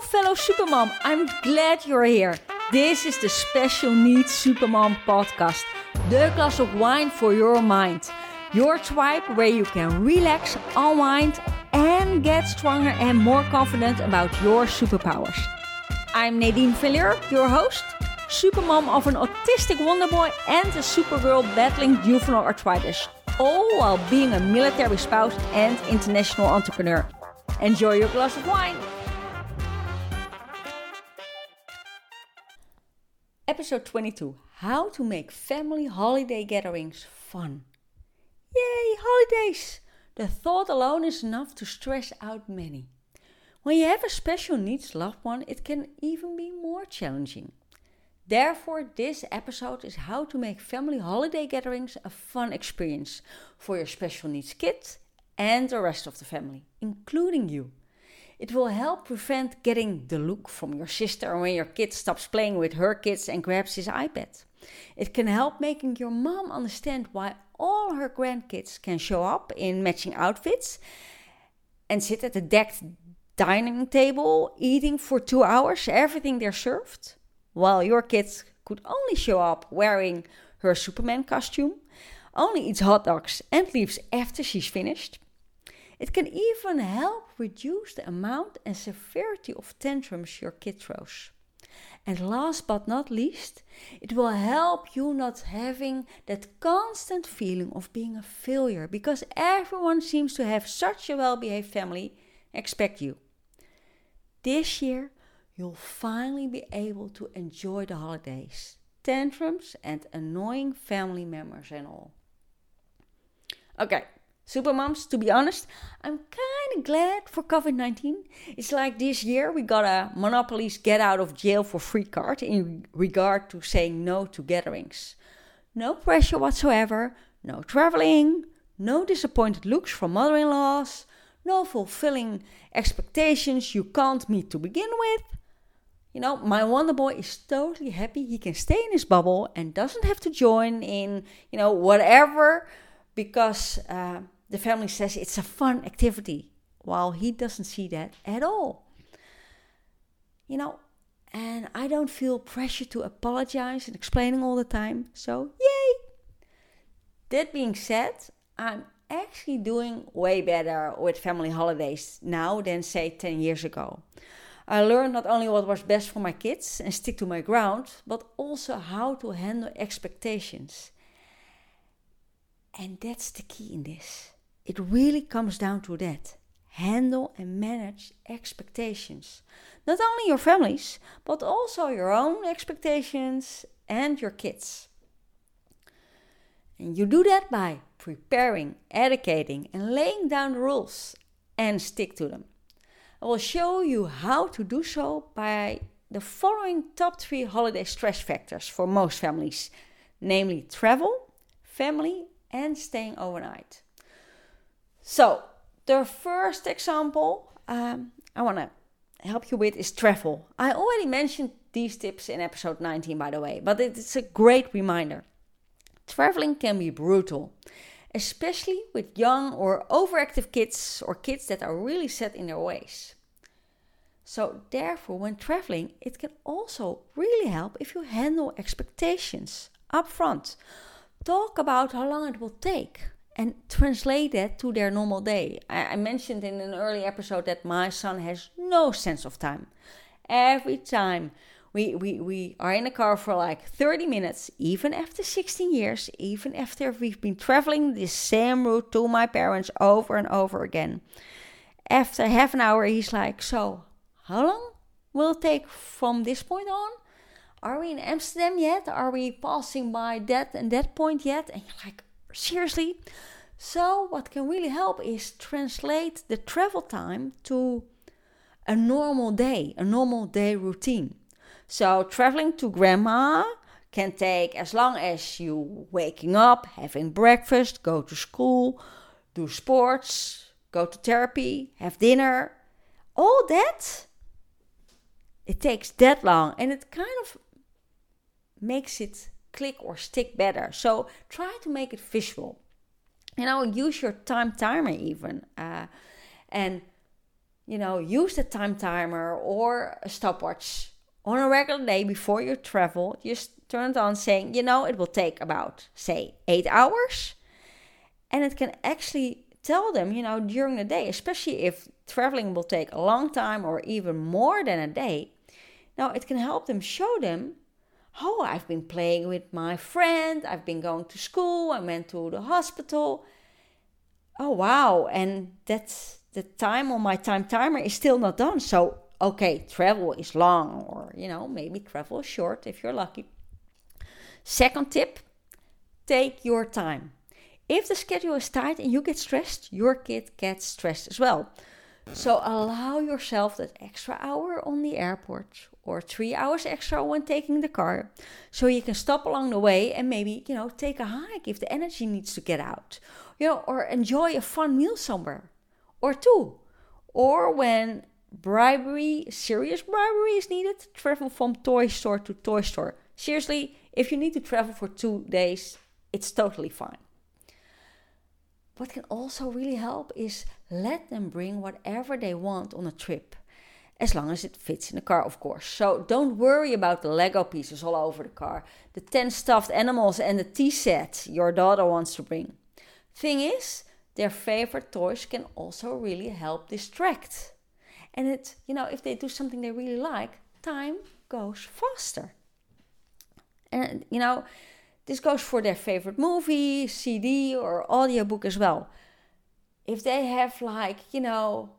Hello, fellow Supermom. I'm glad you're here. This is the Special Needs Supermom podcast, the glass of wine for your mind. Your tribe where you can relax, unwind, and get stronger and more confident about your superpowers. I'm Nadine Villier, your host, supermom of an autistic wonder boy and a supergirl battling juvenile arthritis, all while being a military spouse and international entrepreneur. Enjoy your glass of wine. Episode 22 How to Make Family Holiday Gatherings Fun. Yay, holidays! The thought alone is enough to stress out many. When you have a special needs loved one, it can even be more challenging. Therefore, this episode is how to make family holiday gatherings a fun experience for your special needs kid and the rest of the family, including you. It will help prevent getting the look from your sister when your kid stops playing with her kids and grabs his iPad. It can help making your mom understand why all her grandkids can show up in matching outfits and sit at the decked dining table eating for two hours everything they're served, while your kids could only show up wearing her Superman costume, only eats hot dogs and leaves after she's finished. It can even help reduce the amount and severity of tantrums your kid throws. And last but not least, it will help you not having that constant feeling of being a failure because everyone seems to have such a well behaved family expect you. This year, you'll finally be able to enjoy the holidays, tantrums, and annoying family members and all. Okay, Supermoms, to be honest, I'm kind of glad for COVID 19. It's like this year we got a Monopoly's get out of jail for free card in regard to saying no to gatherings. No pressure whatsoever, no traveling, no disappointed looks from mother in laws, no fulfilling expectations you can't meet to begin with. You know, my Wonder Boy is totally happy he can stay in his bubble and doesn't have to join in, you know, whatever because. Uh, the family says it's a fun activity, while he doesn't see that at all. You know, and I don't feel pressure to apologize and explaining all the time. So, yay! That being said, I'm actually doing way better with family holidays now than, say, 10 years ago. I learned not only what was best for my kids and stick to my ground, but also how to handle expectations. And that's the key in this. It really comes down to that handle and manage expectations. Not only your families, but also your own expectations and your kids. And you do that by preparing, educating, and laying down the rules and stick to them. I will show you how to do so by the following top three holiday stress factors for most families namely travel, family, and staying overnight. So, the first example um, I want to help you with is travel. I already mentioned these tips in episode 19, by the way, but it's a great reminder. Traveling can be brutal, especially with young or overactive kids or kids that are really set in their ways. So, therefore, when traveling, it can also really help if you handle expectations up front. Talk about how long it will take and translate that to their normal day. I, I, mentioned in an early episode that my son has no sense of time. Every time we, we, we are in a car for like 30 minutes, even after 16 years, even after we've been traveling the same route to my parents over and over again. After half an hour, he's like, So, how long will it take from this point on? Are we in Amsterdam yet? Are we passing by that and that point yet? And you're like, seriously? So, what can really help is translate the travel time to a normal day, a normal day routine. So, traveling to grandma can take as long as you waking up, having breakfast, go to school, do sports, go to therapy, have dinner. All that it takes that long and it kind of makes it click or stick better. So try to make it visual. You know, use your time timer even. Uh, and you know, use the time timer or a stopwatch on a regular day before you travel. Just turn it on saying, you know, it will take about, say, eight hours. And it can actually tell them, you know, during the day, especially if traveling will take a long time or even more than a day. Now, it can help them show them, oh, I've been playing with my friend, I've been going to school, I went to the hospital. Oh, wow. And that's the time on my time timer is still not done. So, okay, travel is long, or, you know, maybe travel is short if you're lucky. Second tip take your time. If the schedule is tight and you get stressed, your kid gets stressed as well. So allow yourself that extra hour on the airport or three hours extra when taking the car so you can stop along the way and maybe, you know, take a hike if the energy needs to get out, you know, or enjoy a fun meal somewhere or two. Or when bribery, serious bribery is needed, travel from toy store to toy store. Seriously, if you need to travel for two days, it's totally fine. What can also really help is let them bring whatever they want on a trip, as long as it fits in the car, of course. So don't worry about the Lego pieces all over the car, the 10 stuffed animals, and the tea set your daughter wants to bring. Thing is, their favorite toys can also really help distract. And it, you know, if they do something they really like, time goes faster. And, you know, this goes for their favorite movie, CD, or audiobook as well. If they have, like, you know,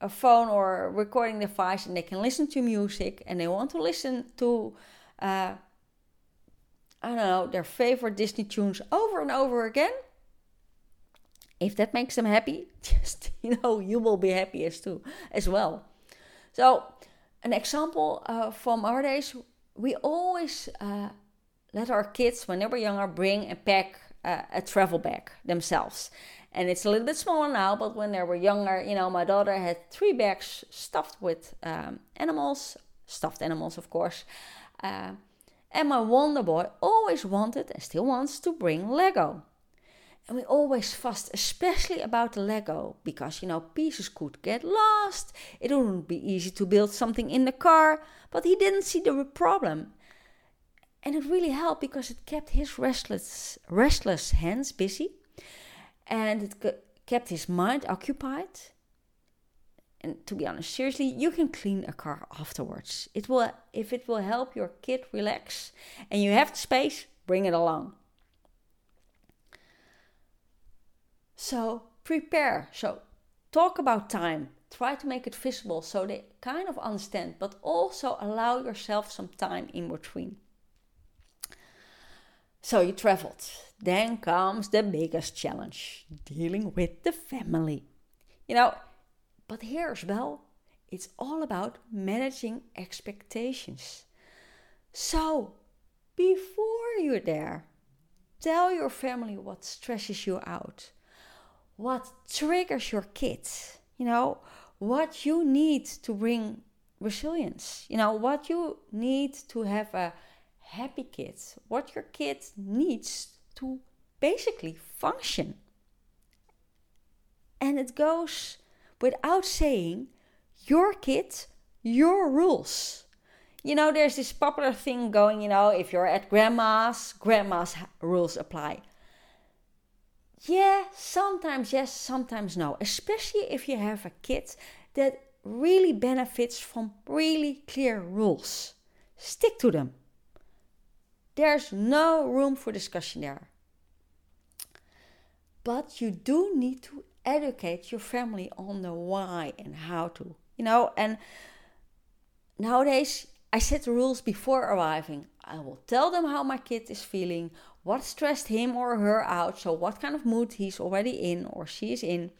a phone or recording device and they can listen to music and they want to listen to, uh, I don't know, their favorite Disney tunes over and over again, if that makes them happy, just, you know, you will be happy as too, as well. So, an example uh, from our days, we always uh, let our kids, when they were younger, bring and pack uh, a travel bag themselves. And it's a little bit smaller now, but when they were younger, you know, my daughter had three bags stuffed with um, animals, stuffed animals, of course. Uh, and my wonder boy always wanted and still wants to bring Lego. And we always fussed, especially about the Lego, because you know, pieces could get lost, it wouldn't be easy to build something in the car, but he didn't see the problem. And it really helped because it kept his restless, restless hands busy and it kept his mind occupied. And to be honest, seriously, you can clean a car afterwards. It will if it will help your kid relax and you have the space, bring it along. So prepare. So talk about time. Try to make it visible so they kind of understand, but also allow yourself some time in between. So you traveled. Then comes the biggest challenge dealing with the family. You know, but here as well, it's all about managing expectations. So, before you're there, tell your family what stresses you out, what triggers your kids, you know, what you need to bring resilience, you know, what you need to have a happy kids, what your kid needs to basically function. And it goes without saying, your kid, your rules. You know, there's this popular thing going, you know, if you're at grandma's, grandma's rules apply. Yeah, sometimes yes, sometimes no. Especially if you have a kid that really benefits from really clear rules. Stick to them. There's no room for discussion there. But you do need to educate your family on the why and how to. You know, and nowadays I set the rules before arriving. I will tell them how my kid is feeling, what stressed him or her out, so what kind of mood he's already in or she is in,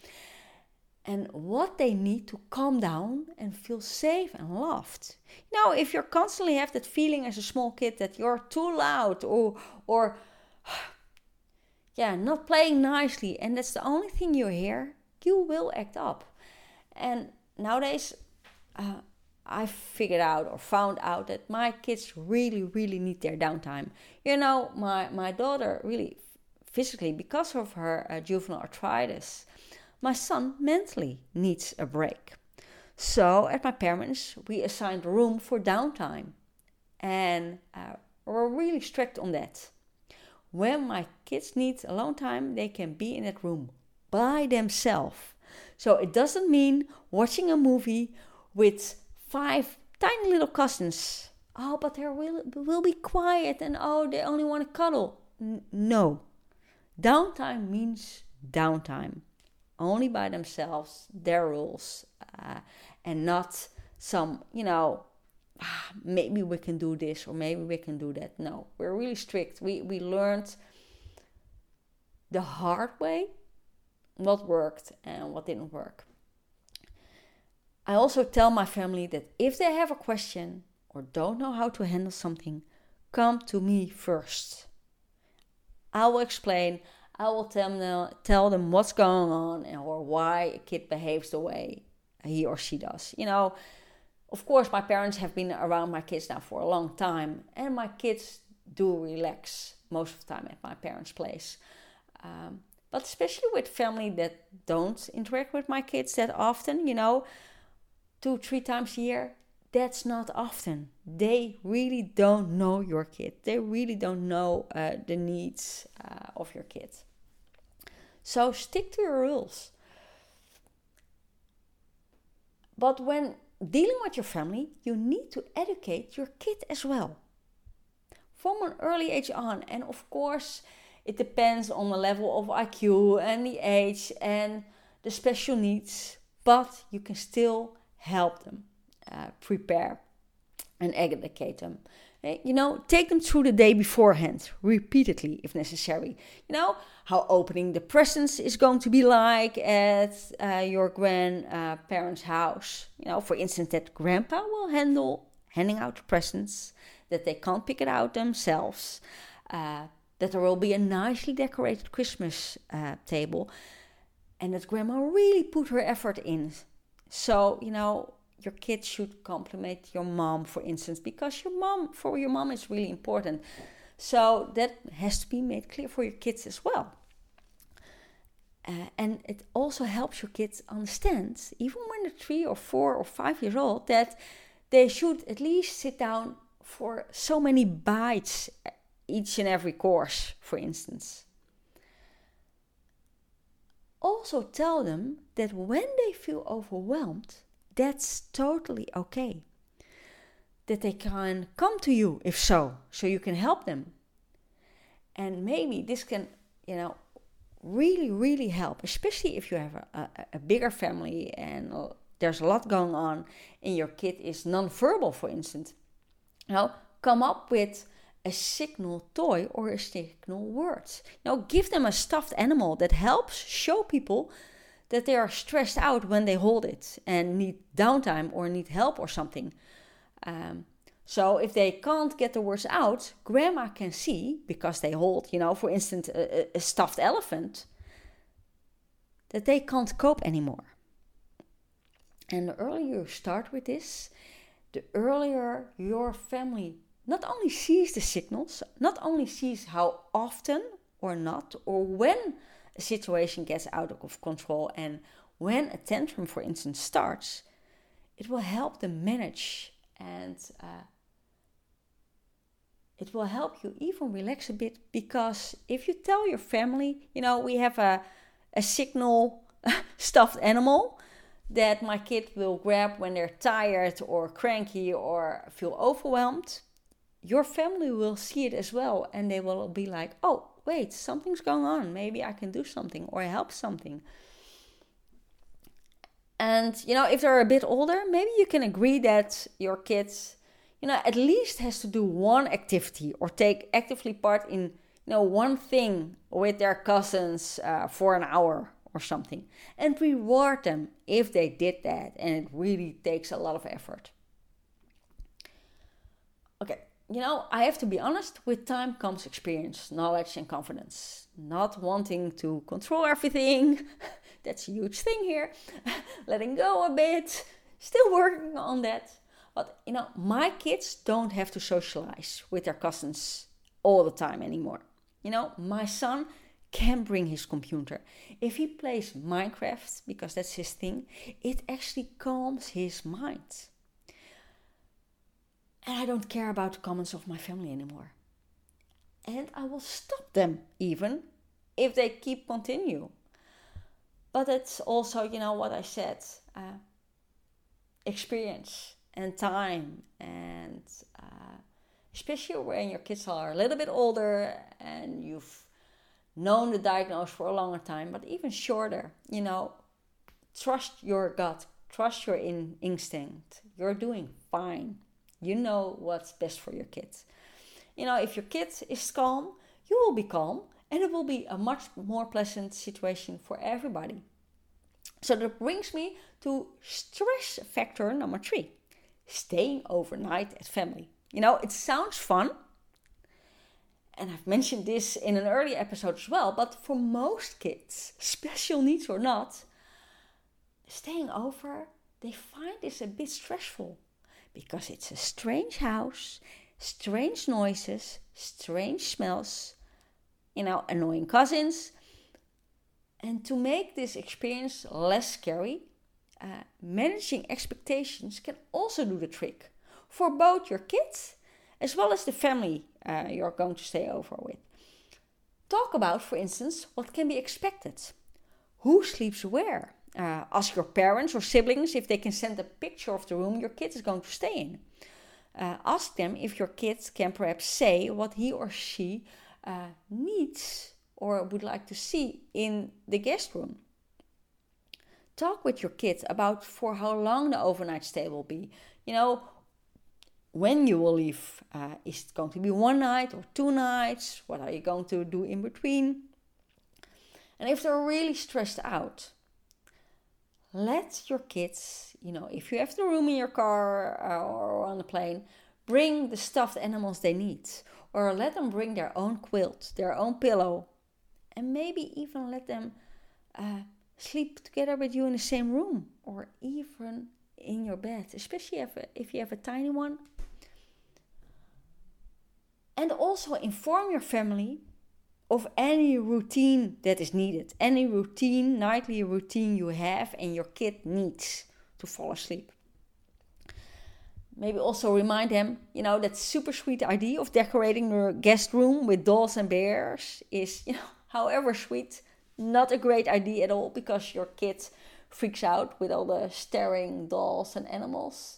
and what they need to calm down and feel safe and loved. You know, if you constantly have that feeling as a small kid that you're too loud or or yeah, not playing nicely and that's the only thing you hear, you will act up. And nowadays uh, I figured out or found out that my kids really really need their downtime. You know, my my daughter really physically because of her uh, juvenile arthritis my son mentally needs a break. So at my parents, we assigned room for downtime, and uh, we're really strict on that. When my kids need alone time, they can be in that room by themselves. So it doesn't mean watching a movie with five tiny little cousins. Oh, but they will, will be quiet and oh, they only want to cuddle. N- no. Downtime means downtime. Only by themselves, their rules, uh, and not some, you know, ah, maybe we can do this or maybe we can do that. No, we're really strict. We, we learned the hard way what worked and what didn't work. I also tell my family that if they have a question or don't know how to handle something, come to me first. I will explain, I will tell them, tell them what's going on or why a kid behaves the way he or she does. You know, of course, my parents have been around my kids now for a long time, and my kids do relax most of the time at my parents' place. Um, but especially with family that don't interact with my kids that often, you know, two, three times a year, that's not often. They really don't know your kid. They really don't know uh, the needs uh, of your kid. So stick to your rules. But when dealing with your family, you need to educate your kid as well. From an early age on. And of course, it depends on the level of IQ and the age and the special needs, but you can still help them uh, prepare and educate them. Eh, you know, take them through the day beforehand, repeatedly if necessary. You know, how opening the presents is going to be like at uh, your grandparents' house. You know, for instance, that grandpa will handle handing out presents, that they can't pick it out themselves, uh, that there will be a nicely decorated Christmas uh, table, and that grandma really put her effort in. So, you know, your kids should compliment your mom, for instance, because your mom, for your mom, is really important. So that has to be made clear for your kids as well. Uh, and it also helps your kids understand, even when they're three or four or five years old, that they should at least sit down for so many bites each and every course, for instance. Also, tell them that when they feel overwhelmed, that's totally okay. That they can come to you if so, so you can help them. And maybe this can, you know, really, really help, especially if you have a, a, a bigger family and there's a lot going on and your kid is non-verbal, for instance. Know, come up with a signal toy or a signal word. Now, give them a stuffed animal that helps show people that they are stressed out when they hold it and need downtime or need help or something. Um, so if they can't get the words out, grandma can see because they hold, you know, for instance, a, a stuffed elephant, that they can't cope anymore. And the earlier you start with this, the earlier your family not only sees the signals, not only sees how often or not, or when a situation gets out of control and when a tantrum, for instance, starts, it will help them manage and uh, it will help you even relax a bit because if you tell your family, you know, we have a, a signal stuffed animal that my kid will grab when they're tired or cranky or feel overwhelmed your family will see it as well and they will be like, oh, wait, something's going on. Maybe I can do something or help something. And, you know, if they're a bit older, maybe you can agree that your kids, you know, at least has to do one activity or take actively part in, you know, one thing with their cousins uh, for an hour or something. And reward them if they did that. And it really takes a lot of effort. Okay, you know, I have to be honest, with time comes experience, knowledge, and confidence. Not wanting to control everything, that's a huge thing here. Letting go a bit, still working on that. But you know, my kids don't have to socialize with their cousins all the time anymore. You know, my son can bring his computer. If he plays Minecraft, because that's his thing, it actually calms his mind. And I don't care about the comments of my family anymore. And I will stop them even if they keep continue. But it's also, you know, what I said uh, experience and time and uh, especially when your kids are a little bit older and you've known the diagnosis for a longer time, but even shorter, you know, trust your gut, trust your in- instinct. You're doing fine. You know what's best for your kids. You know, if your kid is calm, you will be calm and it will be a much more pleasant situation for everybody. So that brings me to stress factor number three staying overnight at family. You know, it sounds fun. And I've mentioned this in an earlier episode as well, but for most kids, special needs or not, staying over, they find this a bit stressful because it's a strange house, strange noises, strange smells, you know, annoying cousins. And to make this experience less scary, uh, managing expectations can also do the trick for both your kids as well as the family uh, you're going to stay over with. Talk about, for instance, what can be expected. Who sleeps where? Uh, ask your parents or siblings if they can send a picture of the room your kid is going to stay in. Uh, ask them if your kid can perhaps say what he or she uh, needs or would like to see in the guest room. Talk with your kids about for how long the overnight stay will be. You know, when you will leave. Uh, is it going to be one night or two nights? What are you going to do in between? And if they're really stressed out, let your kids, you know, if you have the room in your car uh, or on the plane, bring the stuffed animals they need. Or let them bring their own quilt, their own pillow, and maybe even let them uh, sleep together with you in the same room or even in your bed, especially if, if you have a tiny one and also inform your family of any routine that is needed, any routine, nightly routine you have and your kid needs to fall asleep. Maybe also remind them, you know, that super sweet idea of decorating your guest room with dolls and bears is, you know, however sweet, not a great idea at all because your kid freaks out with all the staring dolls and animals.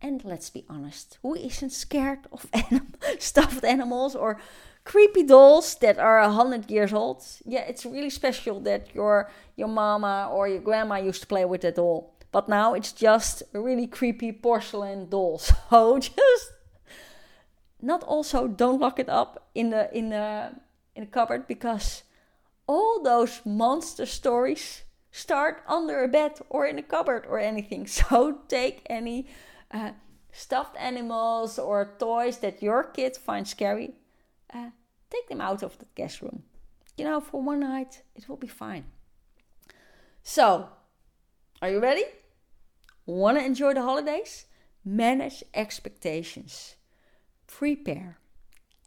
And let's be honest, who isn't scared of anim- stuffed animals or creepy dolls that are a hundred years old? Yeah, it's really special that your your mama or your grandma used to play with that doll, but now it's just a really creepy porcelain doll. So just not also don't lock it up in the in the in the cupboard because all those monster stories start under a bed or in a cupboard or anything. So take any uh, stuffed animals or toys that your kid finds scary, uh, take them out of the guest room. You know, for one night, it will be fine. So, are you ready? Want to enjoy the holidays? Manage expectations. Prepare,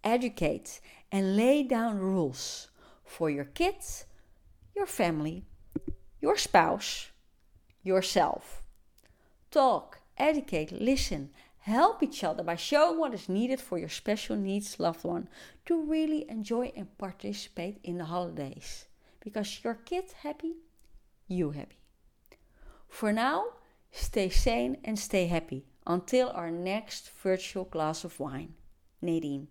educate, and lay down rules for your kids, your family, your spouse, yourself. Talk educate, listen, help each other by showing what is needed for your special needs loved one to really enjoy and participate in the holidays. Because your kid happy, you happy. For now, stay sane and stay happy until our next virtual glass of wine. Nadine.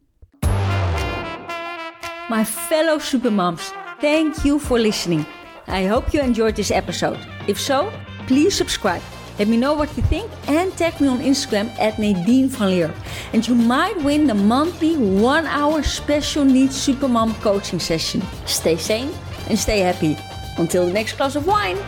My fellow supermoms, thank you for listening. I hope you enjoyed this episode. If so, please subscribe let me know what you think and tag me on Instagram at Nadine van Leer. And you might win the monthly one hour special needs supermom coaching session. Stay sane and stay happy. Until the next glass of wine.